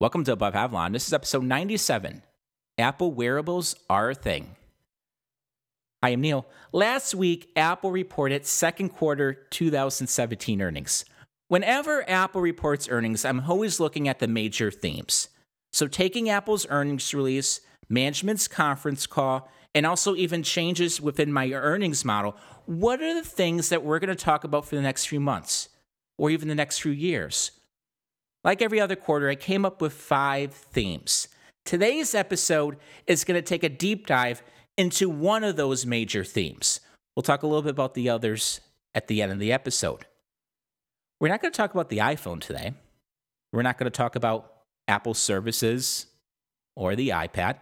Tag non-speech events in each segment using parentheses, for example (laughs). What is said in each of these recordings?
Welcome to Above Avalon. This is episode 97. Apple wearables are a thing. Hi, I am Neil. Last week, Apple reported second quarter 2017 earnings. Whenever Apple reports earnings, I'm always looking at the major themes. So, taking Apple's earnings release, management's conference call, and also even changes within my earnings model, what are the things that we're going to talk about for the next few months or even the next few years? Like every other quarter, I came up with five themes. Today's episode is going to take a deep dive into one of those major themes. We'll talk a little bit about the others at the end of the episode. We're not going to talk about the iPhone today. We're not going to talk about Apple services or the iPad.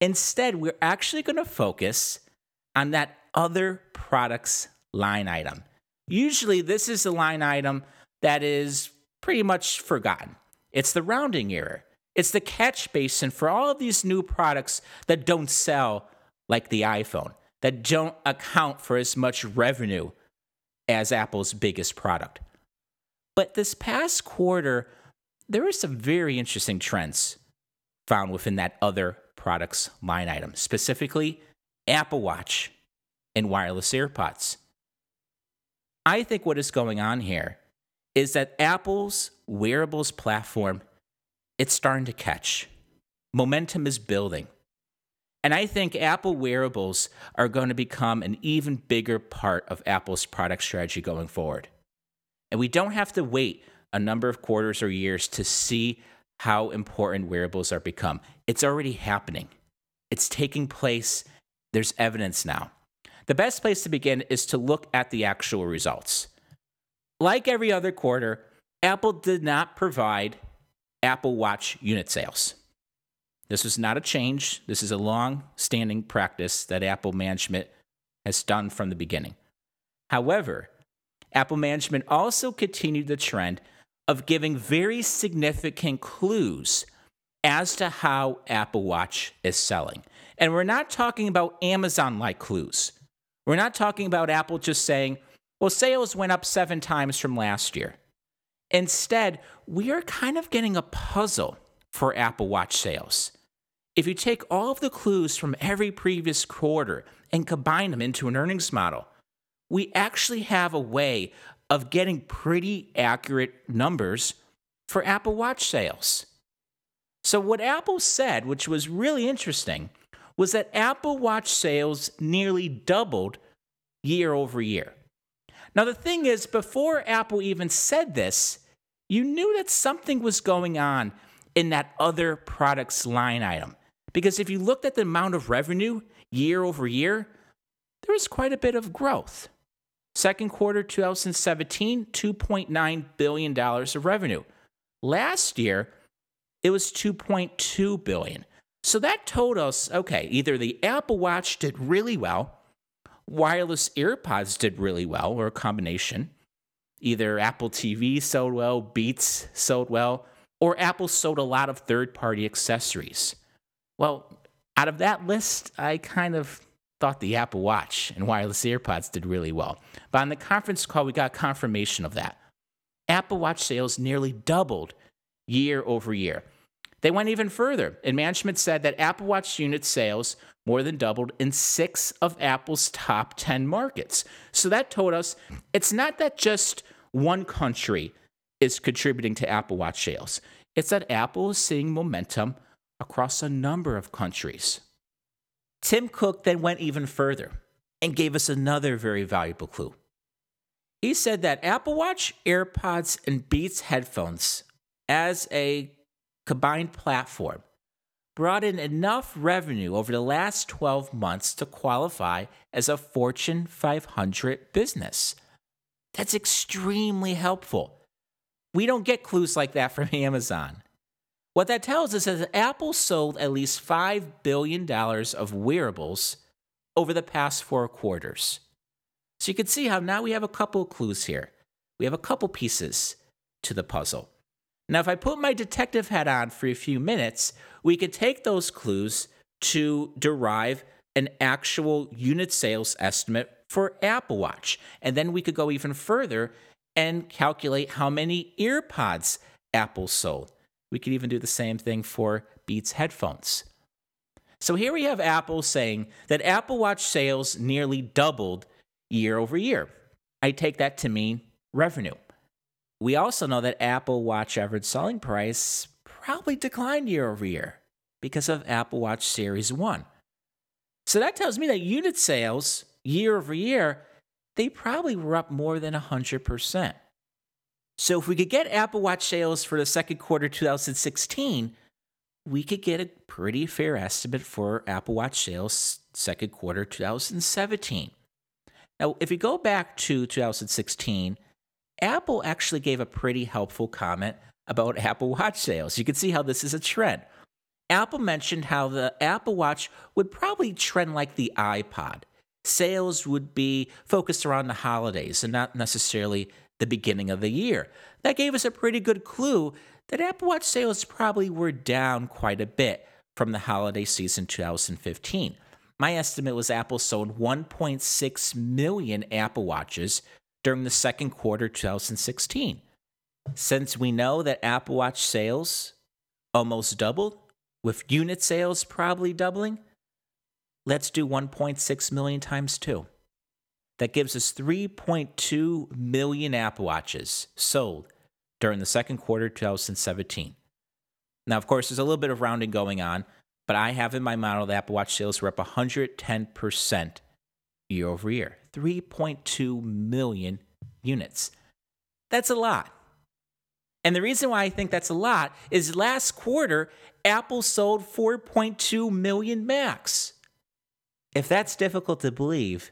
Instead, we're actually going to focus on that other products line item. Usually, this is a line item that is pretty much forgotten. It's the rounding error. It's the catch basin for all of these new products that don't sell like the iPhone, that don't account for as much revenue as Apple's biggest product. But this past quarter, there some very interesting trends found within that other products line item, specifically Apple Watch and wireless AirPods. I think what is going on here is that Apple's wearables platform it's starting to catch. Momentum is building. And I think Apple wearables are going to become an even bigger part of Apple's product strategy going forward. And we don't have to wait a number of quarters or years to see how important wearables are become. It's already happening. It's taking place. There's evidence now. The best place to begin is to look at the actual results. Like every other quarter, Apple did not provide Apple Watch unit sales. This was not a change. This is a long standing practice that Apple management has done from the beginning. However, Apple management also continued the trend of giving very significant clues as to how Apple Watch is selling. And we're not talking about Amazon like clues. We're not talking about Apple just saying, well, sales went up seven times from last year. Instead, we are kind of getting a puzzle for Apple Watch sales. If you take all of the clues from every previous quarter and combine them into an earnings model, we actually have a way of getting pretty accurate numbers for Apple Watch sales. So, what Apple said, which was really interesting, was that Apple Watch sales nearly doubled year over year. Now, the thing is, before Apple even said this, you knew that something was going on in that other products line item. Because if you looked at the amount of revenue year over year, there was quite a bit of growth. Second quarter 2017, $2.9 billion of revenue. Last year, it was 2.2 billion. So that told us, okay, either the Apple Watch did really well wireless AirPods did really well, or a combination. Either Apple TV sold well, Beats sold well, or Apple sold a lot of third party accessories. Well, out of that list, I kind of thought the Apple Watch and wireless AirPods did really well. But on the conference call, we got confirmation of that. Apple Watch sales nearly doubled year over year. They went even further, and management said that Apple Watch unit sales more than doubled in six of Apple's top 10 markets. So that told us it's not that just one country is contributing to Apple Watch sales, it's that Apple is seeing momentum across a number of countries. Tim Cook then went even further and gave us another very valuable clue. He said that Apple Watch, AirPods, and Beats headphones as a combined platform brought in enough revenue over the last 12 months to qualify as a Fortune 500 business. That's extremely helpful. We don't get clues like that from (laughs) Amazon. What that tells us is that Apple sold at least $5 billion of wearables over the past four quarters. So you can see how now we have a couple of clues here. We have a couple pieces to the puzzle. Now, if I put my detective hat on for a few minutes, we could take those clues to derive an actual unit sales estimate for Apple Watch. And then we could go even further and calculate how many AirPods Apple sold. We could even do the same thing for Beats headphones. So here we have Apple saying that Apple Watch sales nearly doubled year over year. I take that to mean revenue. We also know that Apple Watch average selling price probably declined year over year because of Apple Watch Series 1. So that tells me that unit sales year over year, they probably were up more than 100%. So if we could get Apple Watch sales for the second quarter 2016, we could get a pretty fair estimate for Apple Watch sales second quarter 2017. Now, if we go back to 2016, Apple actually gave a pretty helpful comment about Apple Watch sales. You can see how this is a trend. Apple mentioned how the Apple Watch would probably trend like the iPod. Sales would be focused around the holidays and not necessarily the beginning of the year. That gave us a pretty good clue that Apple Watch sales probably were down quite a bit from the holiday season 2015. My estimate was Apple sold 1.6 million Apple Watches during the second quarter 2016. Since we know that Apple Watch sales almost doubled, with unit sales probably doubling, let's do 1.6 million times 2. That gives us 3.2 million Apple Watches sold during the second quarter 2017. Now, of course, there's a little bit of rounding going on, but I have in my model that Apple Watch sales were up 110% year over year. 3.2 million units. That's a lot. And the reason why I think that's a lot is last quarter, Apple sold 4.2 million Macs. If that's difficult to believe,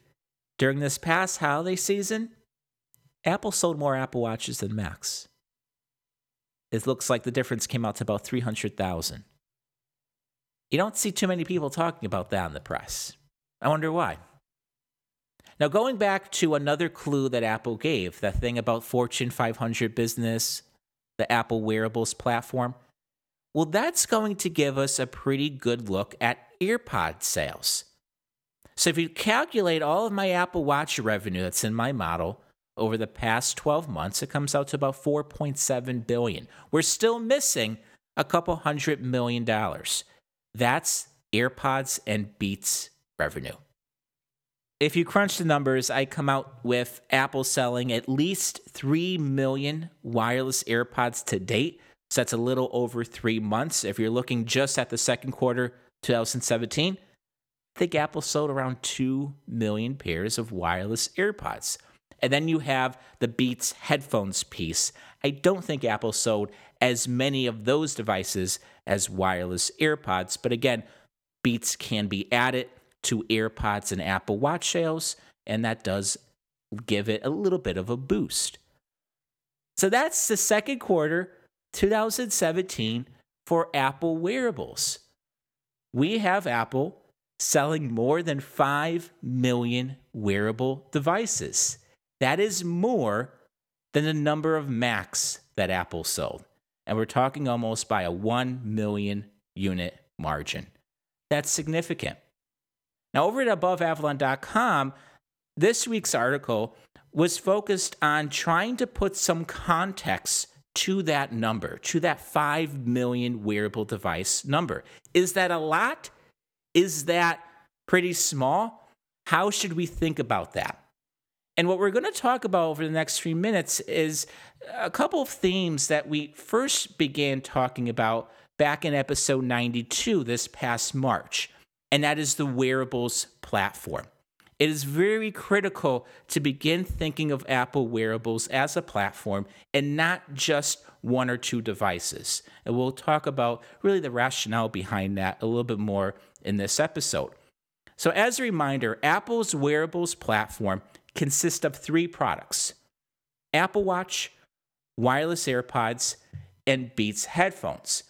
during this past holiday season, Apple sold more Apple Watches than Macs. It looks like the difference came out to about 300,000. You don't see too many people talking about that in the press. I wonder why. Now, going back to another clue that Apple gave, that thing about Fortune 500 business, the Apple wearables platform, well, that's going to give us a pretty good look at AirPod sales. So if you calculate all of my Apple Watch revenue that's in my model over the past 12 months, it comes out to about 4.7 billion. We're still missing a couple hundred million dollars. That's AirPods and Beats revenue. If you crunch the numbers, I come out with Apple selling at least 3 million wireless AirPods to date. So that's a little over three months. If you're looking just at the second quarter 2017, I think Apple sold around 2 million pairs of wireless AirPods. And then you have the Beats headphones piece. I don't think Apple sold as many of those devices as wireless AirPods, but again, Beats can be added to AirPods and Apple Watch sales, and that does give it a little bit of a boost. So that's the second quarter 2017 for Apple wearables. We have Apple selling more than 5 million wearable devices. That is more than the number of Macs that Apple sold. And we're talking almost by a 1 million unit margin. That's significant. Now, over at aboveavalon.com, this week's article was focused on trying to put some context to that number, to that 5 million wearable device number. Is that a lot? Is that pretty small? How should we think about that? And what we're going to talk about over the next three minutes is a couple of themes that we first began talking about back in episode 92 this past March, and that is the wearables platform. It is very critical to begin thinking of Apple wearables as a platform and not just one or two devices. And we'll talk about really the rationale behind that a little bit more in this episode. So, as a reminder, Apple's wearables platform consists of three products Apple Watch, wireless AirPods, and Beats headphones.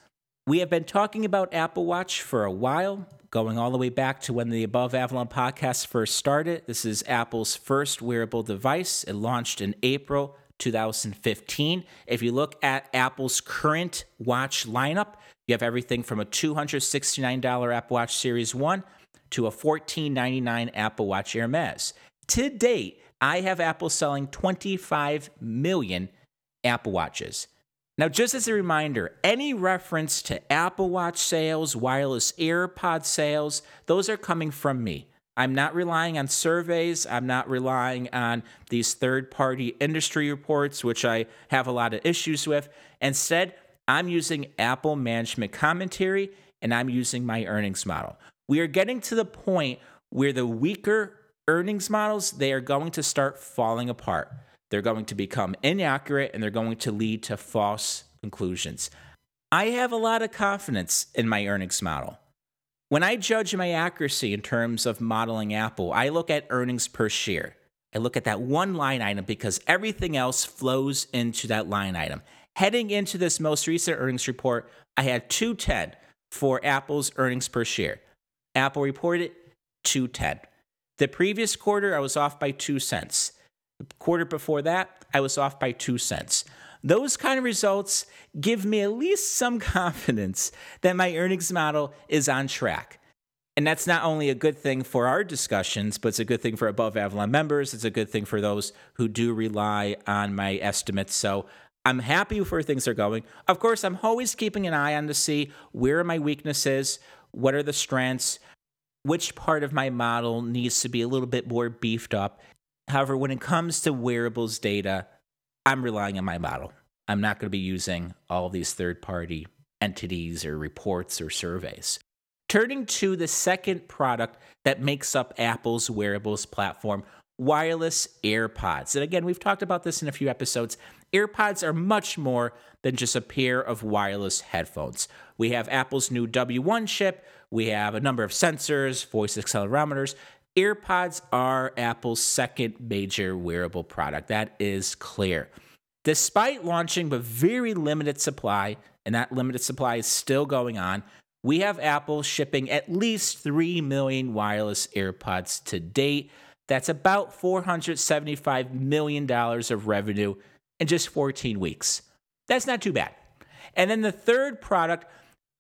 We have been talking about Apple Watch for a while, going all the way back to when the Above Avalon podcast first started. This is Apple's first wearable device. It launched in April 2015. If you look at Apple's current watch lineup, you have everything from a $269 Apple Watch Series 1 to a 1499 Apple Watch Hermes. To date, I have Apple selling 25 million Apple Watches. Now, just as a reminder, any reference to Apple Watch sales, wireless AirPod sales, those are coming from me. I'm not relying on surveys. I'm not relying on these third party industry reports, which I have a lot of issues with. Instead, I'm using Apple management commentary and I'm using my earnings model. We are getting to the point where the weaker earnings models, they are going to start falling apart. They're going to become inaccurate and they're going to lead to false conclusions. I have a lot of confidence in my earnings model. When I judge my accuracy in terms of modeling Apple, I look at earnings per share. I look at that one line item because everything else flows into that line item. Heading into this most recent earnings report, I had 210 for Apple's earnings per share. Apple reported 210. The previous quarter, I was off by 2 cents. The quarter before that, I was off by 2 cents. Those kind of results give me at least some (laughs) confidence that my earnings model is on track. And that's not only a good thing for our discussions, but it's a good thing for Above Avalon members. It's a good thing for those who do rely on my estimates. So I'm happy with where things are going. Of course, I'm always keeping an eye on to see where are my weaknesses, what are the strengths, which part of my model needs to be a little bit more beefed up. However, when it comes to wearables data, I'm relying on my model. I'm not going to be using all these third party entities or reports or surveys. Turning to the second product that makes up Apple's wearables platform, wireless AirPods. And again, we've talked about this in a few episodes. AirPods are much more than just a pair of wireless headphones. We have Apple's new W1 chip, we have a number of sensors, voice accelerometers, AirPods are Apple's second major wearable product. That is clear. Despite launching with very limited supply, and that limited supply is still going on, we have Apple shipping at least 3 million wireless AirPods to date. That's about $475 million of revenue in just 14 weeks. That's not too bad. And then the third product,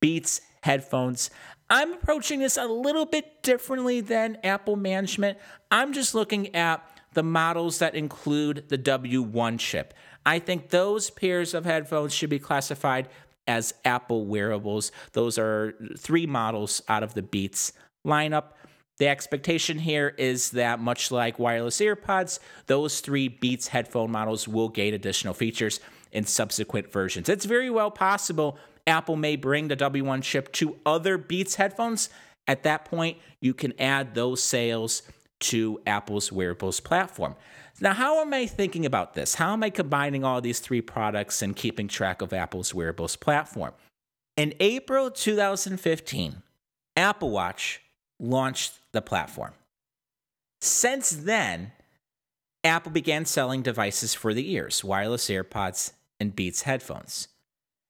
Beats headphones. I'm approaching this a little bit differently than Apple management. I'm just looking at the models that include the W1 chip. I think those pairs of headphones should be classified as Apple wearables. Those are three models out of the Beats lineup. The expectation here is that, much like wireless AirPods, those three Beats headphone models will gain additional features in subsequent versions. It's very well possible Apple may bring the W1 chip to other Beats headphones. At that point, you can add those sales to Apple's wearables platform. Now, how am I thinking about this? How am I combining all these three products and keeping track of Apple's wearables platform? In April 2015, Apple Watch launched the platform. Since then, Apple began selling devices for the ears, wireless AirPods, and Beats headphones.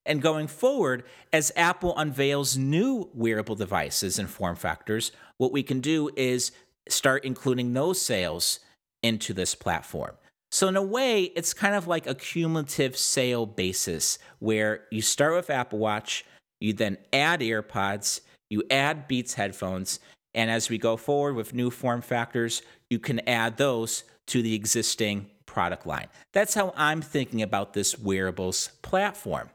And going forward, as Apple unveils new wearable devices and form factors, what we can do is start including those sales into this platform. So, in a way, it's kind of like a cumulative sale basis where you start with Apple Watch, you then add AirPods, you add Beats headphones, and as we go forward with new form factors, you can add those to the existing product line. That's how I'm thinking about this wearables platform.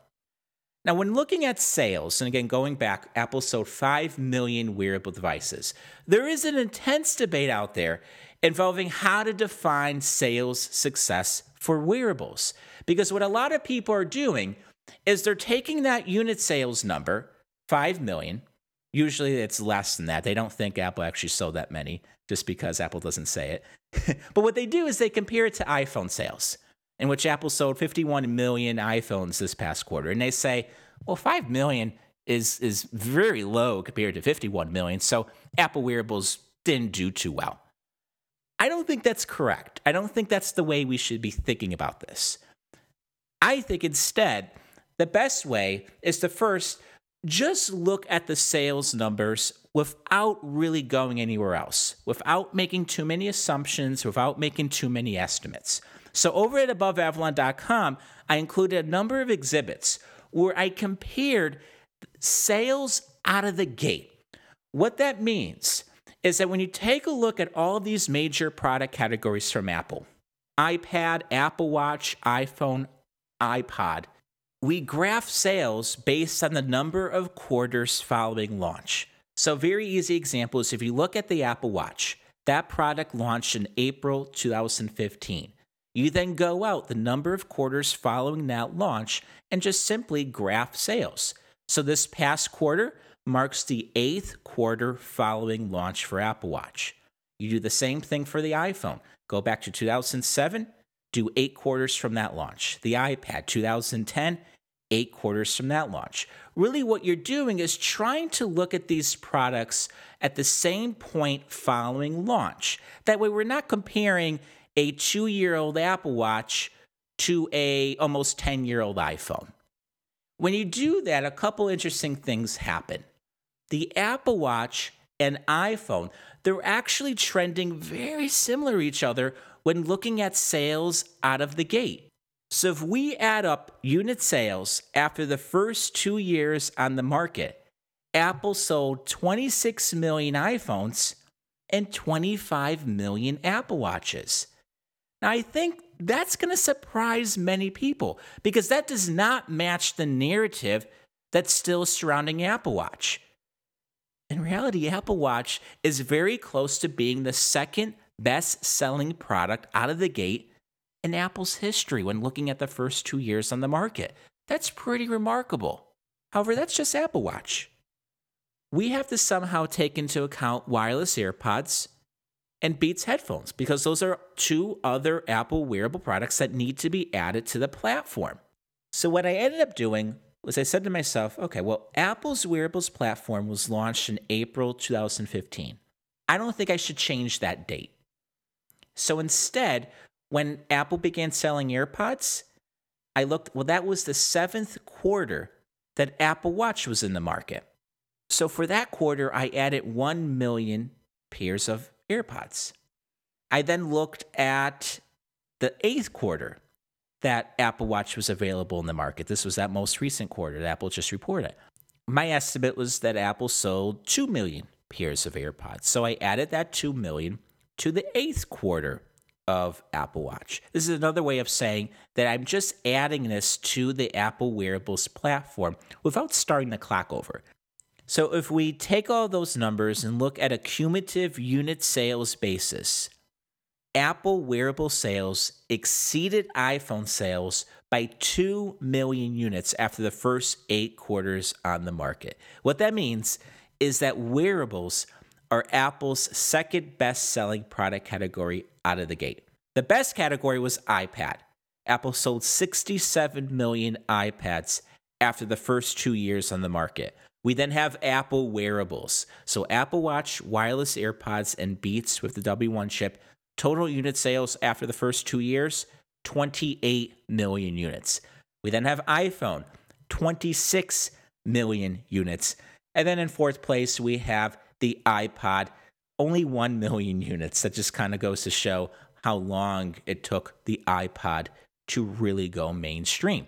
Now, when looking at sales, and again, going back, Apple sold 5 million wearable devices. There is an intense debate out there involving how to define sales success for wearables. Because what a lot of people are doing is they're taking that unit sales number, 5 million, usually it's less than that. They don't think Apple actually sold that many just because Apple doesn't say it. (laughs) but what they do is they compare it to iPhone sales in which Apple sold 51 million iPhones this past quarter. And they say, well, 5 million is, is very low compared to 51 million. So Apple wearables didn't do too well. I don't think that's correct. I don't think that's the way we should be thinking about this. I think instead, the best way is to first just look at the sales numbers without really going anywhere else, without making too many assumptions, without making too many estimates. So over at aboveavalon.com, I included a number of exhibits where I compared sales out of the gate. What that means is that when you take a look at all these major product categories from Apple iPad, Apple Watch, iPhone, iPod we graph sales based on the number of quarters following launch. So, very easy example is if you look at the Apple Watch, that product launched in April 2015. You then go out the number of quarters following that launch and just simply graph sales. So, this past quarter marks the eighth quarter following launch for Apple Watch. You do the same thing for the iPhone. Go back to 2007, do eight quarters from that launch. The iPad, 2010, eight quarters from that launch. Really, what you're doing is trying to look at these products at the same point following launch. That way, we're not comparing a two year old Apple Watch to a almost 10 year old iPhone. When you do that, a couple interesting things happen. The Apple Watch and iPhone, they're actually trending very similar to each other when looking at sales out of the gate. So if we add up unit sales after the first two years on the market, Apple sold 26 million iPhones and 25 million Apple Watches. Now, I think that's going to surprise many people because that does not match the narrative that's still surrounding Apple Watch. In reality, Apple Watch is very close to being the second best selling product out of the gate in Apple's history when looking at the first two years on the market. That's pretty remarkable. However, that's just Apple Watch. We have to somehow take into account wireless AirPods and Beats headphones because those are two other Apple wearable products that need to be added to the platform. So, what I ended up doing was I said to myself, okay, well, Apple's wearables platform was launched in April 2015. I don't think I should change that date. So instead, when Apple began selling AirPods, I looked, well, that was the seventh quarter that Apple Watch was in the market. So for that quarter, I added 1 million pairs of AirPods. I then looked at the eighth quarter that Apple Watch was available in the market. This was that most recent quarter that Apple just reported. My estimate was that Apple sold 2 million pairs of AirPods. So I added that 2 million to the eighth quarter of Apple Watch. This is another way of saying that I'm just adding this to the Apple wearables platform without starting the clock over. So if we take all those numbers and look at a cumulative unit sales basis, Apple wearable sales exceeded iPhone sales by 2 million units after the first eight quarters on the market. What that means is that wearables are Apple's second best selling product category out of the gate. The best category was iPad. Apple sold 67 million iPads after the first two years on the market. We then have Apple wearables. So, Apple Watch, wireless AirPods, and Beats with the W1 chip. Total unit sales after the first two years 28 million units. We then have iPhone, 26 million units. And then in fourth place, we have the iPod, only 1 million units. That just kind of goes to show how long it took the iPod to really go mainstream.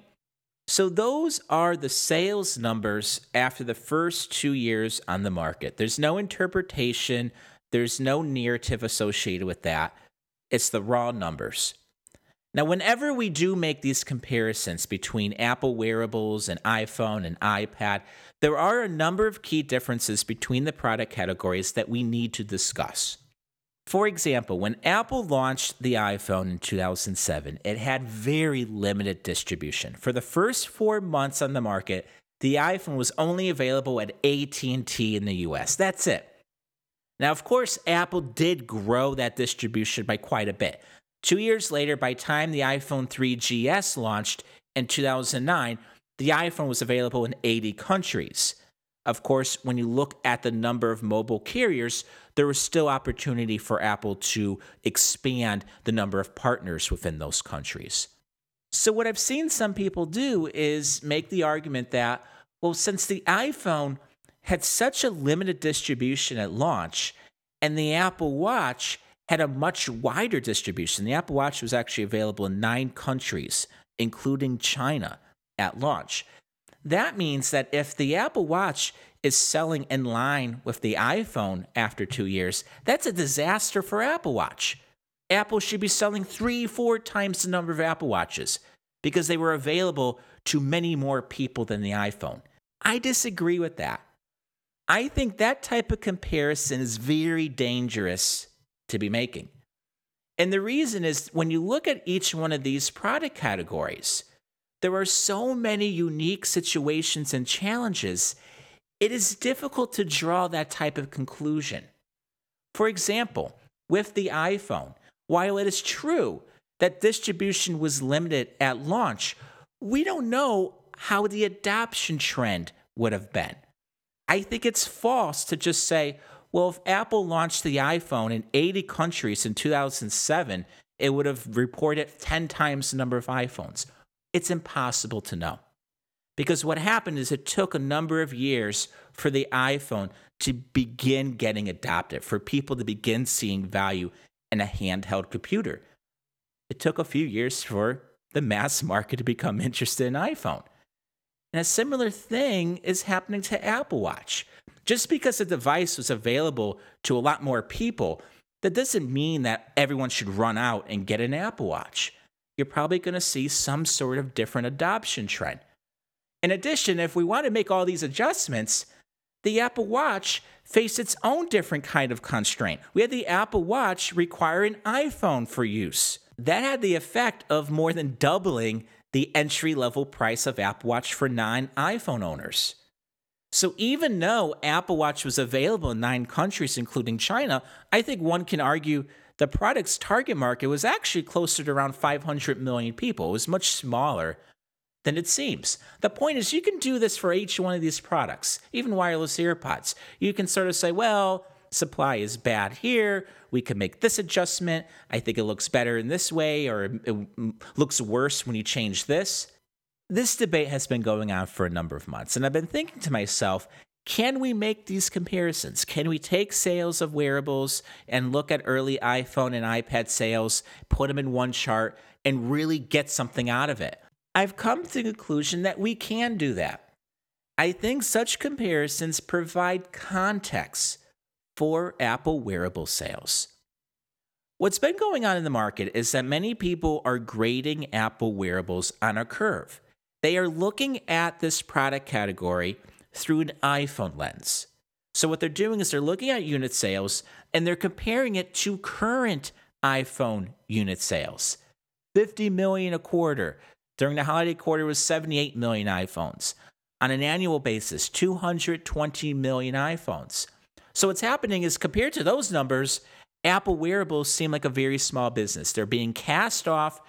So, those are the sales numbers after the first two years on the market. There's no interpretation, there's no narrative associated with that. It's the raw numbers. Now, whenever we do make these comparisons between Apple wearables and iPhone and iPad, there are a number of key differences between the product categories that we need to discuss. For example, when Apple launched the iPhone in 2007, it had very limited distribution. For the first 4 months on the market, the iPhone was only available at AT&T in the US. That's it. Now, of course, Apple did grow that distribution by quite a bit. Two years later, by time the iPhone 3GS launched in 2009, the iPhone was available in 80 countries. Of course, when you look at the number of mobile carriers, there was still opportunity for Apple to expand the number of partners within those countries. So, what I've seen some people do is make the argument that, well, since the iPhone had such a limited distribution at launch and the Apple Watch had a much wider distribution. The Apple Watch was actually available in nine countries, including China, at launch. That means that if the Apple Watch is selling in line with the iPhone after two years, that's a disaster for Apple Watch. Apple should be selling three, four times the number of Apple Watches. because they were available to many more people than the iPhone. I disagree with that. I think that type of comparison is very dangerous to be making. And the reason is when you look at each one of these product categories, there are so many unique situations and challenges, it is difficult to draw that type of conclusion. For example, with the iPhone, while it is true that distribution was limited at launch, we don't know how the adoption trend would have been. I think it's false to just say, well, if Apple launched the iPhone in 80 countries in 2007, it would have reported 10 times the number of iPhones. It's impossible to know. Because what happened is it took a number of years for the iPhone to begin getting adopted, for people to begin seeing value in a handheld computer. It took a few years for the mass market to become interested in iPhone. And a similar thing is happening to Apple Watch. Just because the device was available to a lot more people, that doesn't mean that everyone should run out and get an Apple Watch. You're probably going to see some sort of different adoption trend. In addition, if we want to make all these adjustments, the Apple Watch faced its own different kind of constraint. We had the Apple Watch require an iPhone for use. That had the effect of more than doubling the entry level price of Apple Watch for non iPhone owners. So even though Apple Watch was available in nine countries, including China, I think one can argue the product's target market was actually closer to around 500 million people. It was much smaller than it seems. The point is, you can do this for each one of these products, even wireless AirPods. You can sort of say, well, supply is bad here. We can make this adjustment. I think it looks better in this way, or it looks worse when you change this. This debate has been going on for a number of months, and I've been thinking to myself, can we make these comparisons? Can we take sales of wearables and look at early iPhone and iPad sales, put them in one chart, and really get something out of it? I've come to the conclusion that we can do that. I think such comparisons provide context for Apple wearable sales. What's been going on in the market is that many people are grading Apple wearables on a curve. They are looking at this product category through an iPhone lens. So, what they're doing is they're looking at unit sales and they're comparing it to current iPhone unit sales 50 million a quarter. During the holiday quarter was 78 million iPhones. On an annual basis, 220 million iPhones. So, what's happening is compared to those numbers, Apple wearables seem like a very small business. They're being cast off,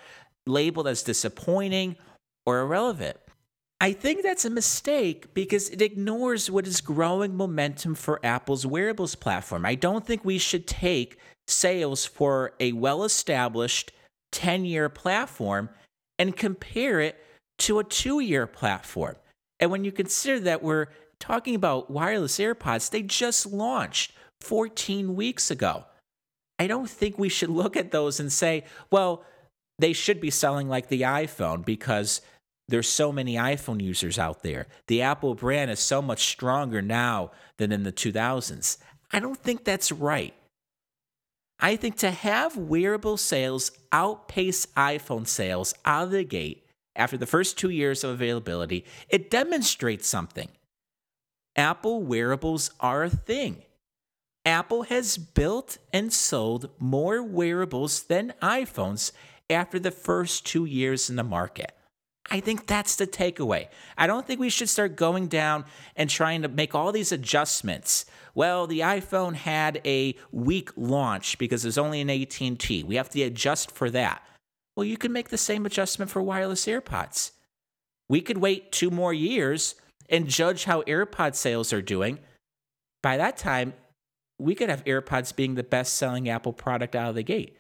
labeled as disappointing or irrelevant. I think that's a mistake because it ignores what is growing momentum for Apple's wearables platform. I don't think we should take sales for a well established 10 year platform and compare it to a two year platform. And when you consider that we're talking about wireless AirPods, they just launched 14 weeks ago. I don't think we should look at those and say, well, they should be selling like the iPhone because there's so many iPhone users out there. The Apple brand is so much stronger now than in the 2000s. I don't think that's right. I think to have wearable sales outpace iPhone sales out of the gate after the first two years of availability, it demonstrates something. Apple wearables are a thing. Apple has built and sold more wearables than iPhones after the first two years in the market. I think that's the takeaway. I don't think we should start going down and trying to make all these adjustments. Well, the iPhone had a weak launch because there's only an AT&T. We have to adjust for that. Well, you can make the same adjustment for wireless AirPods. We could wait two more years and judge how AirPod sales are doing. By that time, we could have AirPods being the best selling Apple product out of the gate.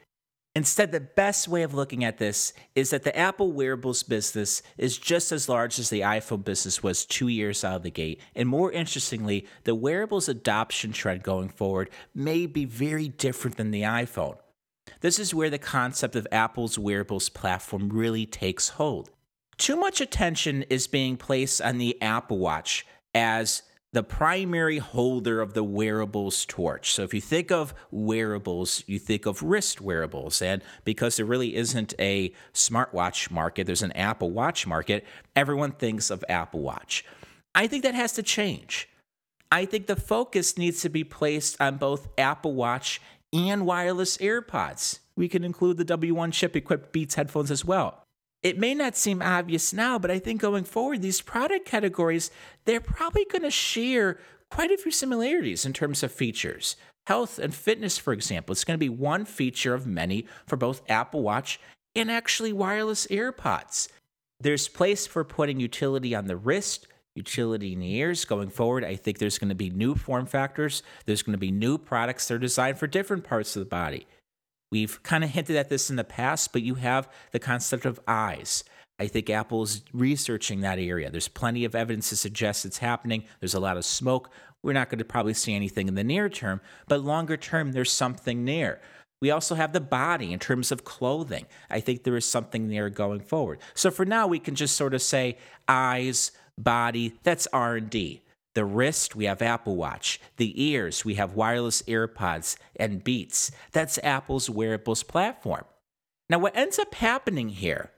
Instead, the best way of looking at this is that the Apple wearables business is just as large as the iPhone business was two years out of the gate. And more interestingly, the wearables adoption trend going forward may be very different than the iPhone. This is where the concept of Apple's wearables platform really takes hold. Too much attention is being placed on the Apple Watch as the primary holder of the wearables torch. So if you think of wearables, you think of wrist wearables. And because there really isn't a smartwatch market, there's an Apple Watch market, everyone thinks of Apple Watch. I think that has to change. I think the focus needs to be placed on both Apple Watch and wireless AirPods. We can include the W1 chip equipped Beats headphones as well. It may not seem obvious now, but I think going forward, these product categories, they're probably going to share quite a few similarities in terms of features. Health and fitness, for example, it's going to be one feature of many for both Apple Watch and actually wireless AirPods. There's place for putting utility on the wrist, utility in the ears going forward. I think there's going to be new form factors. There's going to be new products that are designed for different parts of the body. We've kind of hinted at this in the past, but you have the concept of eyes. I think Apple's researching that area. There's plenty of evidence to suggest it's happening. There's a lot of smoke. We're not going to probably see anything in the near term, but longer term, there's something there. We also have the body in terms of clothing. I think there is something there going forward. So for now, we can just sort of say eyes, body. That's R and D. The wrist, we have Apple Watch. The ears, we have wireless AirPods and Beats. That's Apple's wearables platform. Now, what ends up happening here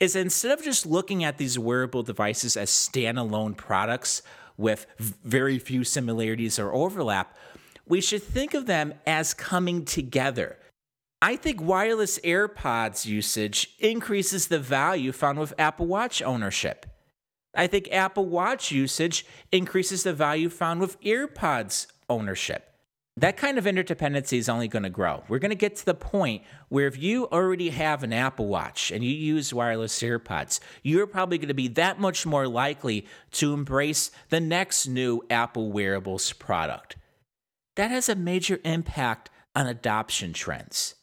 is instead of just looking at these wearable devices as standalone products with very few similarities or overlap, we should think of them as coming together. I think wireless AirPods usage increases the value found with Apple Watch ownership. I think Apple Watch usage increases the value found with AirPods ownership. That kind of interdependency is only going to grow. We're going to get to the point where if you already have an Apple Watch and you use wireless AirPods, you're probably going to be that much more likely to embrace the next new Apple wearables product. That has a major impact on adoption trends.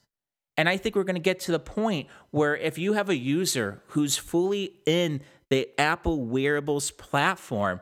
And I think we're going to get to the point where if you have a user who's fully in the Apple wearables platform,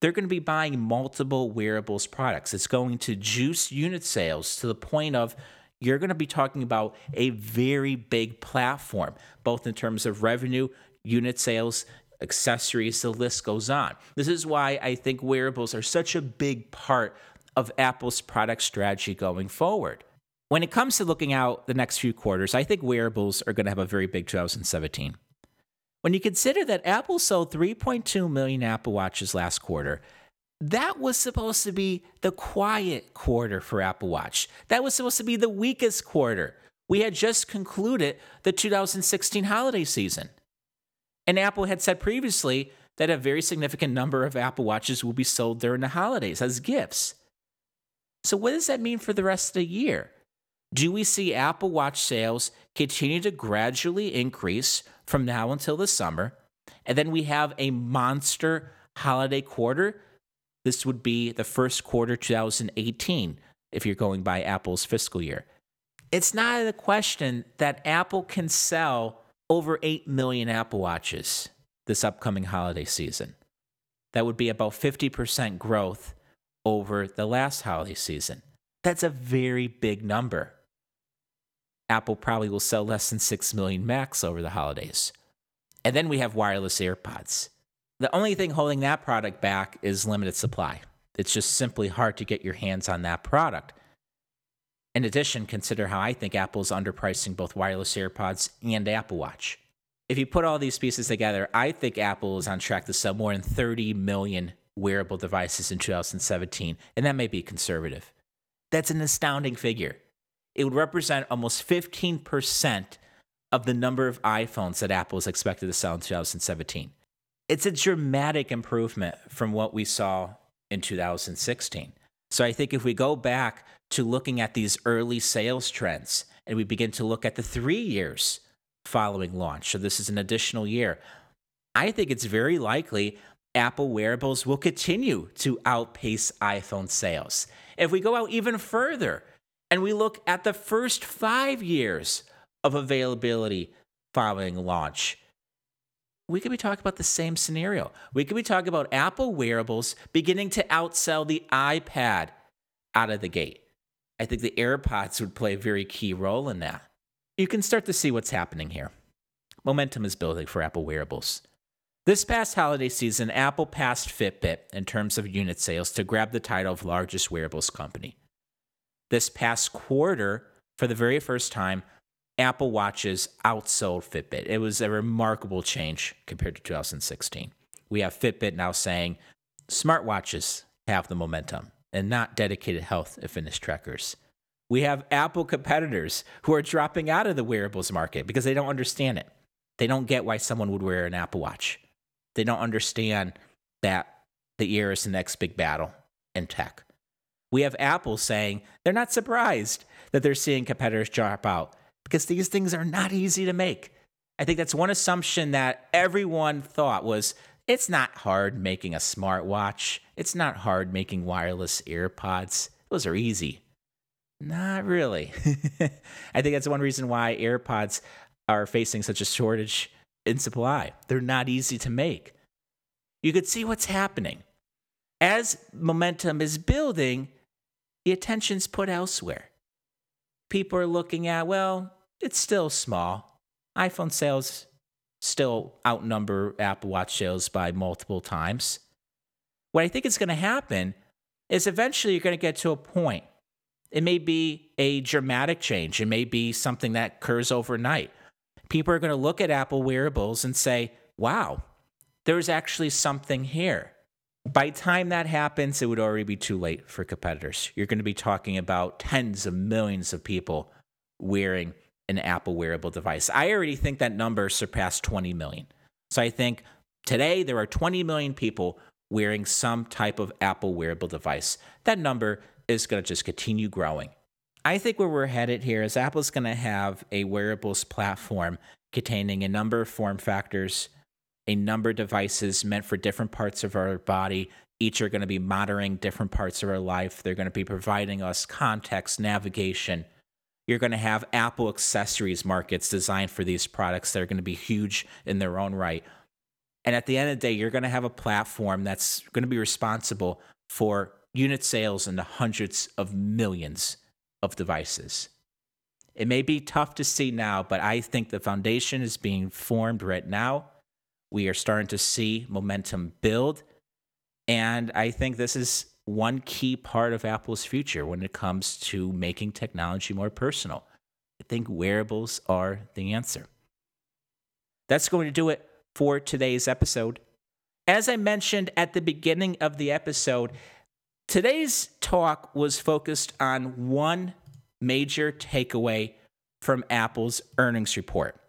they're going to be buying multiple wearables products. It's going to juice unit sales to the point of you're going to be talking about a very big platform, both in terms of revenue, unit sales, accessories, the list goes on. This is why I think wearables are such a big part of Apple's product strategy going forward. When it comes to looking out the next few quarters, I think wearables are going to have a very big 2017. When you consider that Apple sold 3.2 million Apple Watches last quarter, that was supposed to be the quiet quarter for Apple Watch. That was supposed to be the weakest quarter. We had just concluded the 2016 holiday season. And Apple had said previously that a very significant number of Apple Watches will be sold during the holidays as gifts. So, what does that mean for the rest of the year? Do we see Apple Watch sales continue to gradually increase from now until the summer? And then we have a monster holiday quarter. This would be the first quarter 2018 if you're going by Apple's fiscal year. It's not a question that Apple can sell over 8 million Apple Watches this upcoming holiday season. That would be about 50% growth over the last holiday season. That's a very big number. Apple probably will sell less than 6 million Macs over the holidays. And then we have wireless AirPods. The only thing holding that product back is limited supply. It's just simply hard to get your hands on that product. In addition, consider how I think Apple is underpricing both wireless AirPods and Apple Watch. If you put all these pieces together, I think Apple is on track to sell more than 30 million wearable devices in 2017, and that may be conservative. That's an astounding figure it would represent almost 15% of the number of iPhones that Apple is expected to sell in 2017. It's a dramatic improvement from what we saw in 2016. So I think if we go back to looking at these early sales trends and we begin to look at the three years following launch, so this is an additional year, I think it's very likely Apple wearables will continue to outpace iPhone sales. If we go out even further, and we look at the first five years of availability following launch, we could be talking about the same scenario. We could be talking about Apple wearables beginning to outsell the iPad out of the gate. I think the AirPods would play a very key role in that. You can start to see what's happening here. Momentum is building for Apple wearables. This past holiday season, Apple passed Fitbit in terms of unit sales to grab the title of largest wearables company. This past quarter, for the very first time, Apple Watches outsold Fitbit. It was a remarkable change compared to 2016. We have Fitbit now saying smartwatches have the momentum and not dedicated health and fitness trackers. We have Apple competitors who are dropping out of the wearables market because they don't understand it. They don't get why someone would wear an Apple Watch. They don't understand that the ear is the next big battle in tech. We have Apple saying they're not surprised that they're seeing competitors drop out because these things are not easy to make. I think that's one assumption that everyone thought was it's not hard making a smartwatch. It's not hard making wireless AirPods. Those are easy. Not really. (laughs) I think that's one reason why AirPods are facing such a shortage in supply. They're not easy to make. You could see what's happening. As momentum is building, the attention's put elsewhere. People are looking at, well, it's still small. iPhone sales still outnumber Apple Watch sales by multiple times. What I think is going to happen is eventually you're going to get to a point. It may be a dramatic change, it may be something that occurs overnight people are going to look at Apple wearables and say, wow, there's actually something here. By time that happens, it would already be too late for competitors. You're going to be talking about tens of millions of people wearing an Apple wearable device. I already think that number surpassed 20 million. So I think today there are 20 million people wearing some type of Apple wearable device. That number is going to just continue growing. I think where we're headed here is Apple's going to have a wearables platform containing a number of form factors, a number of devices meant for different parts of our body. Each are going to be monitoring different parts of our life. They're going to be providing us context, navigation. You're going to have Apple accessories markets designed for these products that are going to be huge in their own right. And at the end of the day, you're going to have a platform that's going to be responsible for unit sales in the hundreds of millions of devices. It may be tough to see now, but I think the foundation is being formed right now. We are starting to see momentum build. And I think this is one key part of Apple's future when it comes to making technology more personal. I think wearables are the answer. That's going to do it for today's episode. As I mentioned at the beginning of the episode, Today's talk was focused on one major takeaway from Apple's earnings report.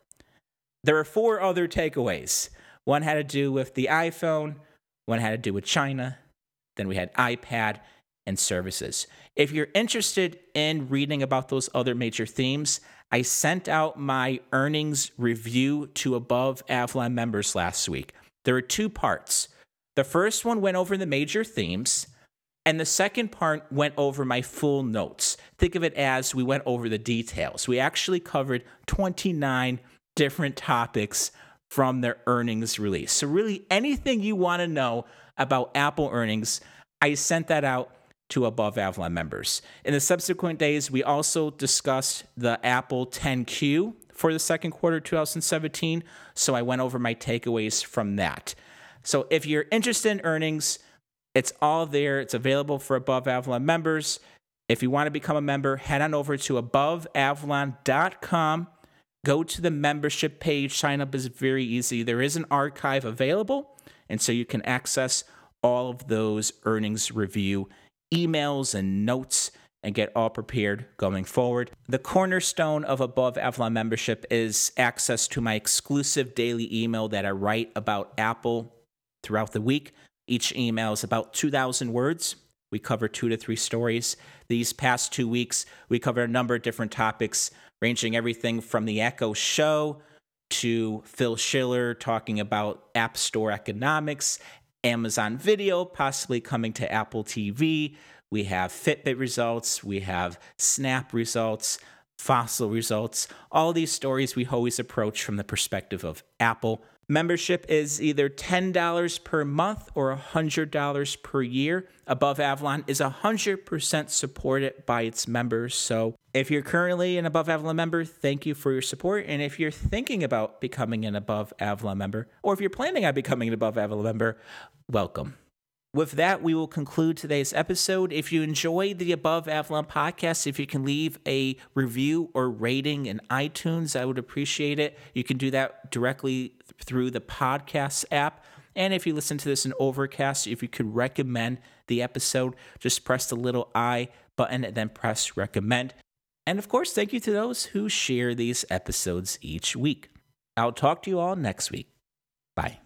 There are four other takeaways. One had to do with the iPhone, one had to do with China, then we had iPad and services. If you're interested in reading about those other major themes, I sent out my earnings review to above Avalon members last week. There are two parts. The first one went over the major themes. And the second part went over my full notes. Think of it as we went over the details. We actually covered 29 different topics from their earnings release. So, really, anything you want to know about Apple earnings, I sent that out to Above Avalon members. In the subsequent days, we also discussed the Apple 10Q for the second quarter 2017. So, I went over my takeaways from that. So, if you're interested in earnings, it's all there. It's available for Above Avalon members. If you want to become a member, head on over to aboveavalon.com. Go to the membership page. Sign up is very easy. There is an archive available, and so you can access all of those earnings review emails and notes and get all prepared going forward. The cornerstone of Above Avalon membership is access to my exclusive daily email that I write about Apple throughout the week. Each email is about 2,000 words. We cover two to three stories. These past two weeks, we cover a number of different topics, ranging everything from the Echo Show to Phil Schiller talking about App Store economics, Amazon Video possibly coming to Apple TV. We have Fitbit results, we have Snap results, Fossil results. All these stories we always approach from the perspective of Apple Membership is either $10 per month or $100 per year. Above Avalon is 100% supported by its members. So if you're currently an Above Avalon member, thank you for your support. And if you're thinking about becoming an Above Avalon member, or if you're planning on becoming an Above Avalon member, welcome. With that, we will conclude today's episode. If you enjoyed the Above Avalon podcast, if you can leave a review or rating in iTunes, I would appreciate it. You can do that directly through the podcast app. And if you listen to this in Overcast, if you could recommend the episode, just press the little I button and then press recommend. And of course, thank you to those who share these episodes each week. I'll talk to you all next week. Bye.